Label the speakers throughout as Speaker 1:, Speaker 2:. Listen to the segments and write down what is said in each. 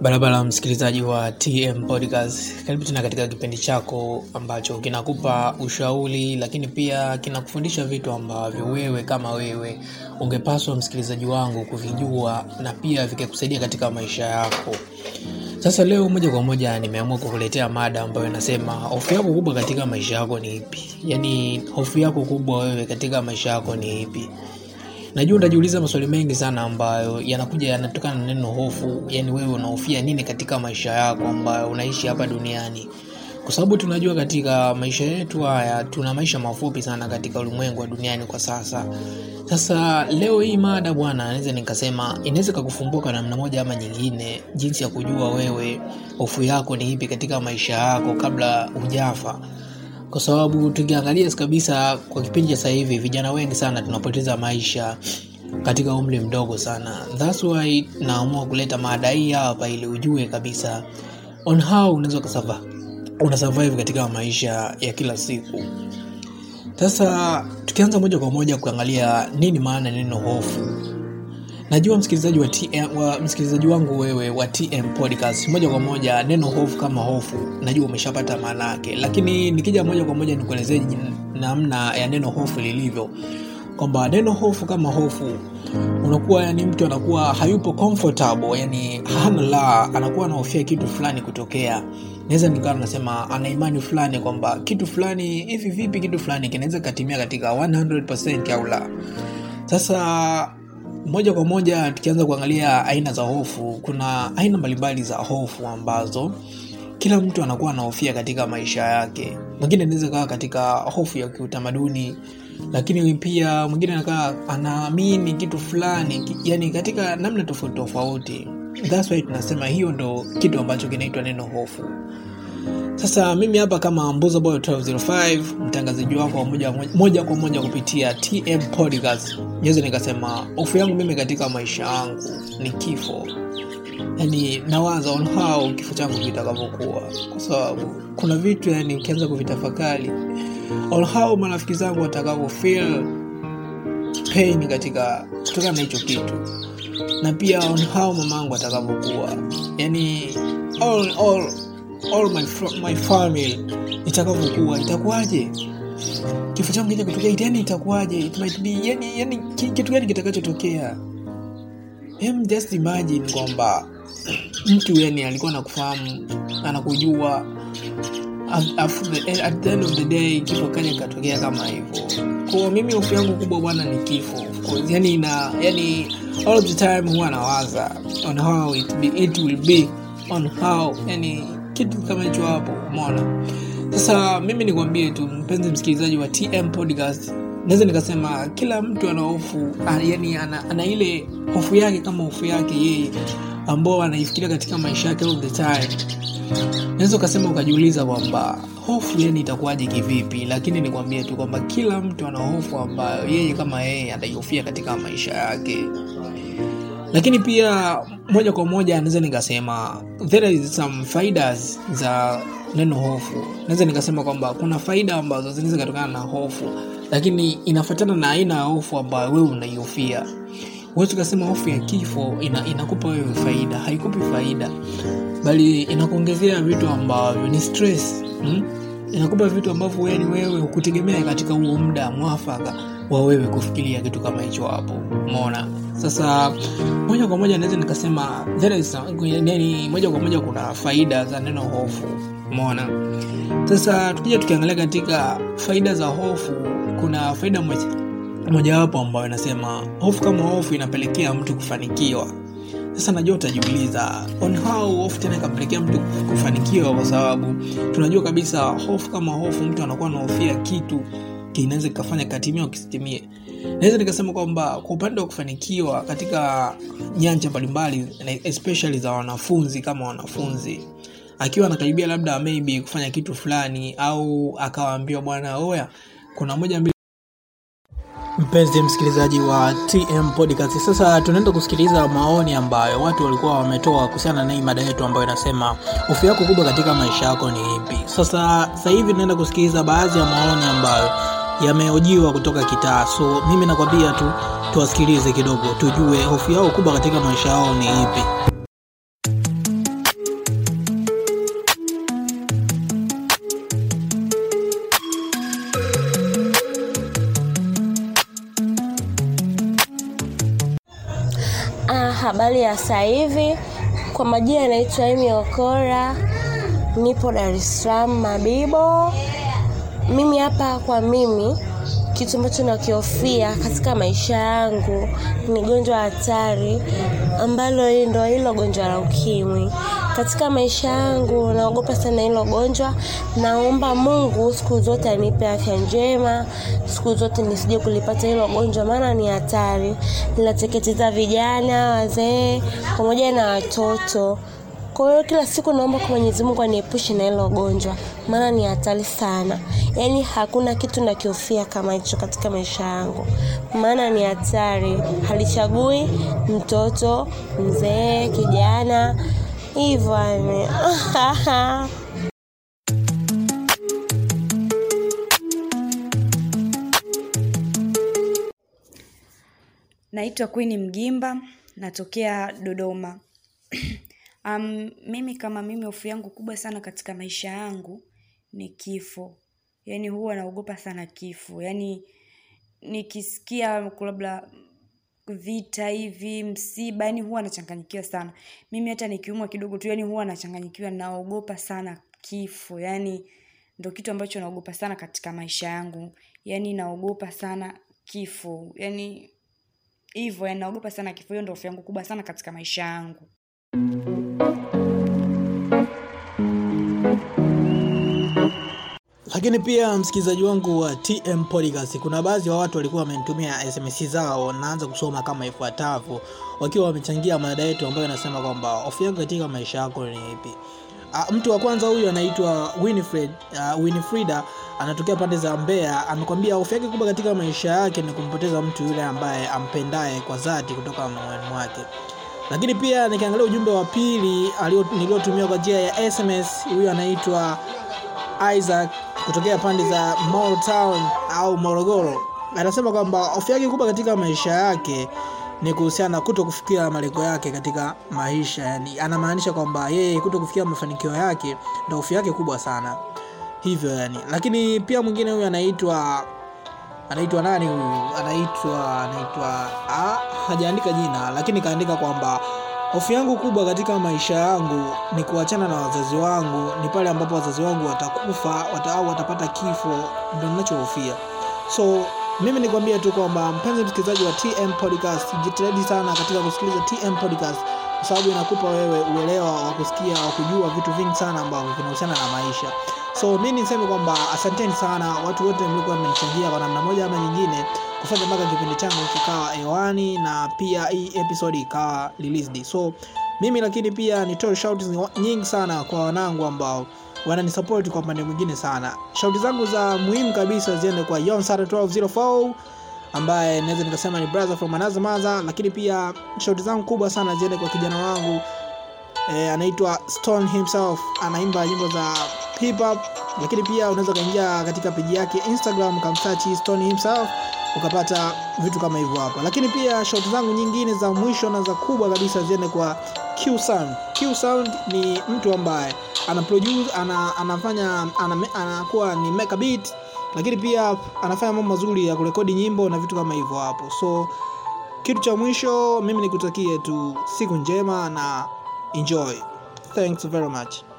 Speaker 1: Barabara msikilizaji wa TM Podcast, karibu tena katika kipindi chako ambacho kinakupa ushauri, lakini pia kinakufundisha vitu ambavyo wewe kama wewe ungepaswa msikilizaji wangu kuvijua na pia vikakusaidia katika maisha yako. Sasa leo moja kwa moja nimeamua kukuletea mada ambayo inasema hofu yako kubwa katika maisha yako ni ipi? Yaani hofu yako kubwa wewe katika maisha yako ni ipi? Najua utajiuliza maswali mengi sana ambayo yanakuja yanatokana na neno hofu, yani wewe unahofia nini katika maisha yako ambayo unaishi hapa duniani, kwa sababu tunajua katika maisha yetu haya tuna maisha mafupi sana katika ulimwengu wa duniani kwa sasa. Sasa leo hii mada bwana, naweza nikasema inaweza kakufumbua namna moja ama nyingine, jinsi ya kujua wewe hofu yako ni ipi katika maisha yako kabla hujafa kwa sababu tukiangalia kabisa kwa kipindi cha sasa hivi vijana wengi sana tunapoteza maisha katika umri mdogo sana. That's why naamua kuleta maadai hii hapa ili ujue kabisa on how unaweza kusava una survive katika maisha ya kila siku. Sasa tukianza moja kwa moja kuangalia nini maana neno hofu. Najua msikilizaji wa wa msikilizaji wangu wewe wa TM Podcast, moja kwa moja neno hofu kama hofu, najua umeshapata maana yake, lakini nikija moja kwa moja nikuelezee namna ya neno hofu lilivyo, kwamba neno hofu kama hofu unakuwa yani mtu anakuwa hayupo comfortable, yani hana la, anakuwa anahofia kitu fulani kutokea. Naweza nikawa nasema ana imani fulani kwamba kitu fulani hivi vipi, kitu fulani kinaweza katimia katika 100% au la. Sasa moja kwa moja tukianza kuangalia aina za hofu, kuna aina mbalimbali za hofu ambazo kila mtu anakuwa anahofia katika maisha yake. Mwingine anaweza kawa katika hofu ya kiutamaduni, lakini pia mwingine anakaa anaamini kitu fulani, yani katika namna tofauti tofauti. That's why tunasema hiyo ndo kitu ambacho kinaitwa neno hofu. Sasa mimi hapa kama Mbuza Boy 1205 mtangazaji wako wa moja, moja kwa moja kupitia TM Podcast, naweza nikasema hofu yangu mimi katika maisha yangu ni kifo. Yani nawaza on how kifo changu kitakavyokuwa, kwa sababu kuna vitu yani ukianza kuvitafakari on how marafiki zangu watakavyo feel pain katika kutokana na hicho kitu, na pia on how mamangu atakavyokuwa, yani all, all all my, my family itakavyokuwa itakuwaje? Kifo changu kija kutokea yani itakuwaje? It might be yani, yani kitu gani kitakachotokea? Hem just imagine kwamba mtu yani alikuwa anakufahamu anakujua at the end of the day kifo kaja katokea kama hivyo. Kwa mimi hofu yangu kubwa bwana ni kifo. Of course yani na yani all the time huwa nawaza on how it, be, it will be on how yani kitu kama hicho hapo umeona? Sasa mimi nikwambie tu mpenzi msikilizaji wa tm podcast naweza nikasema kila mtu ana hofu yani ana, ana ile hofu yake kama hofu yake yeye ambao anaifikiria katika maisha yake all the time. Naweza ukasema ukajiuliza kwamba hofu yani itakuwaje kivipi lakini nikwambie tu kwamba kila mtu ana hofu ambayo yeye kama yeye ataihofia katika maisha yake lakini pia moja kwa moja naweza nikasema there is some faidas za neno hofu naweza nikasema kwamba kuna faida ambazo zinaweza kutokana na hofu lakini inafuatana na aina ya hofu ambayo wewe unaihofia huwezi ukasema hofu ya kifo ina, inakupa wewe faida haikupi faida bali inakuongezea vitu ambavyo ni stress hmm? Inakupa vitu ambavyo yani wewe hukutegemea katika huo muda mwafaka wa wewe kufikiria kitu kama hicho hapo. Umeona? Sasa moja kwa moja naweza nikasema yani moja kwa moja kuna faida za neno hofu. Umeona? Sasa tukija tukiangalia katika faida za hofu kuna faida moja mojawapo ambayo inasema hofu kama hofu inapelekea mtu kufanikiwa sasa najua utajiuliza on how hofu tena ikapelekea mtu kufanikiwa kwa sababu tunajua kabisa hofu kama hofu mtu anakuwa anahofia kitu kinaweza kikafanya katimia kisitimie. Naweza nikasema kwamba kwa upande wa kufanikiwa katika nyanja mbalimbali especially za wanafunzi kama wanafunzi akiwa anakaribia labda maybe kufanya kitu fulani au akawaambiwa bwana oya kuna moja mpenzi msikilizaji wa tm podcast sasa tunaenda kusikiliza maoni ambayo watu walikuwa wametoa kuhusiana na hii mada yetu ambayo inasema hofu yako kubwa katika maisha yako ni ipi? Sasa sasa hivi tunaenda kusikiliza baadhi ya maoni ambayo yameojiwa kutoka kitaa. So mimi nakwambia tu tuwasikilize kidogo tujue hofu yao kubwa katika maisha yao ni ipi
Speaker 2: habari ya sasa hivi. Kwa majina naitwa Amy Okora, nipo Dar es Salaam Mabibo. Mimi hapa kwa mimi, kitu ambacho nakihofia katika maisha yangu ni gonjwa hatari ambalo ndo hilo gonjwa la ukimwi. Katika maisha yangu naogopa sana hilo gonjwa. Naomba Mungu siku zote anipe afya njema, siku zote nisije kulipata hilo gonjwa, maana ni hatari, linateketeza vijana, wazee pamoja na watoto. Kwa hiyo kila siku naomba kwa Mwenyezi Mungu aniepushe na hilo gonjwa, maana ni hatari sana. Yaani hakuna kitu nakihofia kama hicho katika maisha yangu, maana ni hatari, halichagui mtoto, mzee, kijana, hivyo yani.
Speaker 3: Naitwa Queen Mgimba, natokea Dodoma. Um, mimi kama mimi hofu yangu kubwa sana katika maisha yangu ni kifo. Yaani huwa naogopa sana kifo. Yaani nikisikia labda vita hivi, msiba, yani huwa nachanganyikiwa sana. Mimi hata nikiumwa kidogo tu, yani huwa nachanganyikiwa naogopa sana kifo. yani ndo kitu ambacho naogopa sana katika maisha yangu. yani naogopa sana kifo. yani hivyo, yaani naogopa sana kifo. Hiyo ndo hofu yangu kubwa sana katika maisha yangu.
Speaker 1: Lakini pia msikilizaji wangu wa TM Podcast, kuna baadhi ya watu walikuwa wamenitumia SMS zao, naanza kusoma kama ifuatavyo, wakiwa wamechangia mada yetu ambayo inasema kwamba hofu yako katika maisha yako ni ipi? Uh, mtu wa kwanza huyu anaitwa Winifred, uh, Winifrida anatokea pande za Mbeya. Amekwambia hofu yake kubwa katika maisha yake ni kumpoteza mtu yule ambaye ampendaye kwa dhati kutoka moyoni mwake. Lakini pia nikiangalia ujumbe wa pili niliotumia kwa njia ya SMS, huyu anaitwa Isaac kutokea pande za Moro Town au Morogoro, anasema kwamba hofu yake kubwa katika maisha yake ni kuhusiana na kuto kufikia malengo yake katika maisha. Yani anamaanisha kwamba yeye kuto kufikia mafanikio yake ndio hofu yake kubwa sana hivyo yani. Lakini pia mwingine huyu anaitwa anaitwa nani huyu? Anaitwa anaitwa ah, hajaandika jina, lakini kaandika kwamba hofu yangu kubwa katika maisha yangu ni kuachana na wazazi wangu, ni pale ambapo wazazi wangu watakufa wata, au watapata kifo, ndio ninachohofia. So mimi nikwambie tu kwamba mpenzi msikilizaji wa TM Podcast, jitahidi sana katika kusikiliza TM Podcast kwa sababu inakupa wewe uelewa wa kusikia wa kujua vitu vingi sana ambavyo vinahusiana na maisha. So mimi niseme kwamba asanteni sana watu wote mliokuwa mmenichangia kwa namna moja ama nyingine kufanya mpaka kipindi changu kikawa hewani na pia hii episode ikawa released. So mimi lakini pia nitoe shout nyingi sana kwa wanangu ambao wananisupport kwa upande mwingine sana. Shout zangu za muhimu kabisa ziende kwa Yonsara 1204 ambaye naweza nikasema ni brother from another mother, lakini pia shout zangu kubwa sana ziende kwa kijana wangu eh, anaitwa Stone himself, anaimba nyimbo za hip lakini pia unaweza kaingia katika peji yake Instagram kamsearch Stone himself ukapata vitu kama hivyo hapo. Lakini pia shot zangu nyingine za mwisho na za kubwa kabisa ziende kwa Q Sound. Q Sound ni mtu ambaye ana produce, ana, anafanya ana, anakuwa ni make a beat, lakini pia anafanya mambo mazuri ya kurekodi nyimbo na vitu kama hivyo hapo. So kitu cha mwisho mimi nikutakie tu siku njema na enjoy. Thanks very much.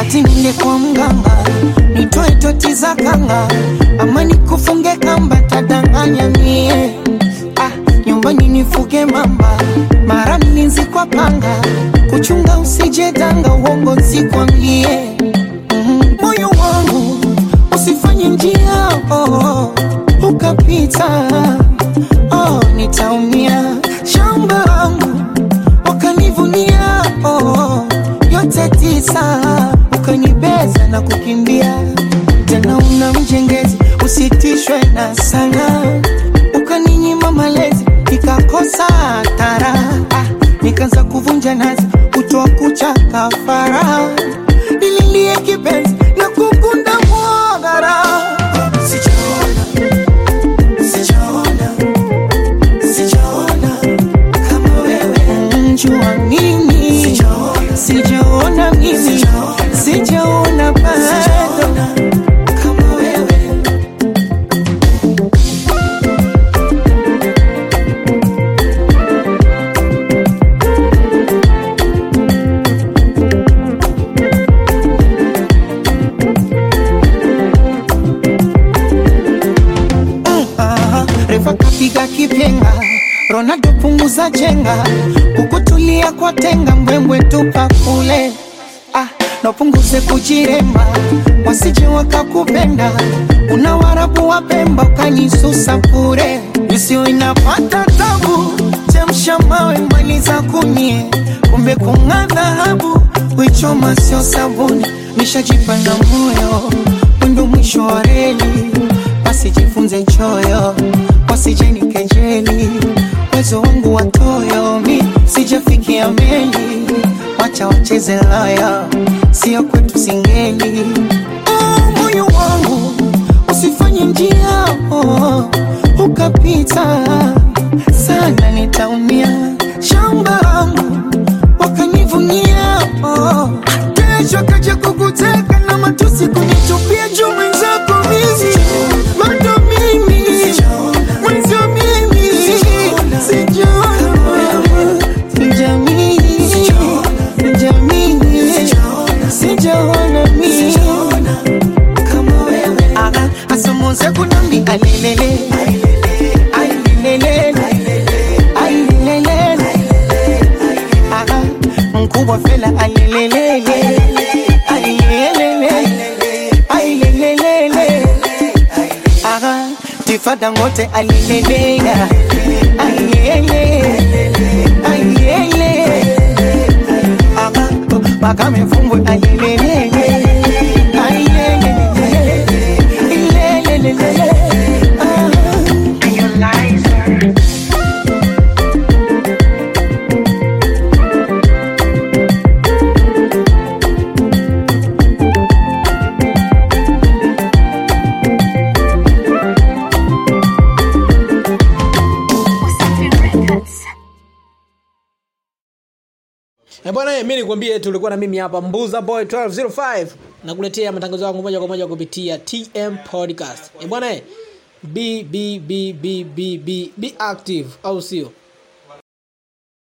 Speaker 4: Ati nile kwa mganga nitoe toti za kanga. Ama nikufunge kamba tadanganya mie ah, nyumbani nifuge mamba mara mlinzi kwa panga. Kuchunga usije danga uongo nsikwambie. Moyo mm, wangu usifanye njia oh, ukapita. Oh, nitaumia. Shamba finance, kuchwa kucha ronaldo punguza chenga kukutulia kwa tenga mbwembwe tupa kule. Ah, napunguze kujiremba. Wasije wakakupenda. Una warabu wa pemba ukanisusa bure isio inapata tabu. Chemsha mawe maliza kunie kumbe kung'aa dhahabu kuichoma sio sabuni. Nishajipa na moyo mwendo mwisho wa reli. Wasijifunze choyo wasije kejeli uwezo wangu watoyo mi sijafikia meli wacha wacheze laya sio kwetu singeli. Oh, wangu usifanye njia oh, ukapita. Sana nitaumia shamba langu wakanivunia oh. kesho kaja kukuteka na matusi kunitupia juu tifada ngote alelele alelele alelele Aha,
Speaker 1: Eh, bwana mimi nikwambie tulikuwa na mimi hapa mbuza boy 1205 nakuletea matangazo yangu moja kwa moja kupitia tm podcast. E bwana eh, be, be, be, be, be, be active au sio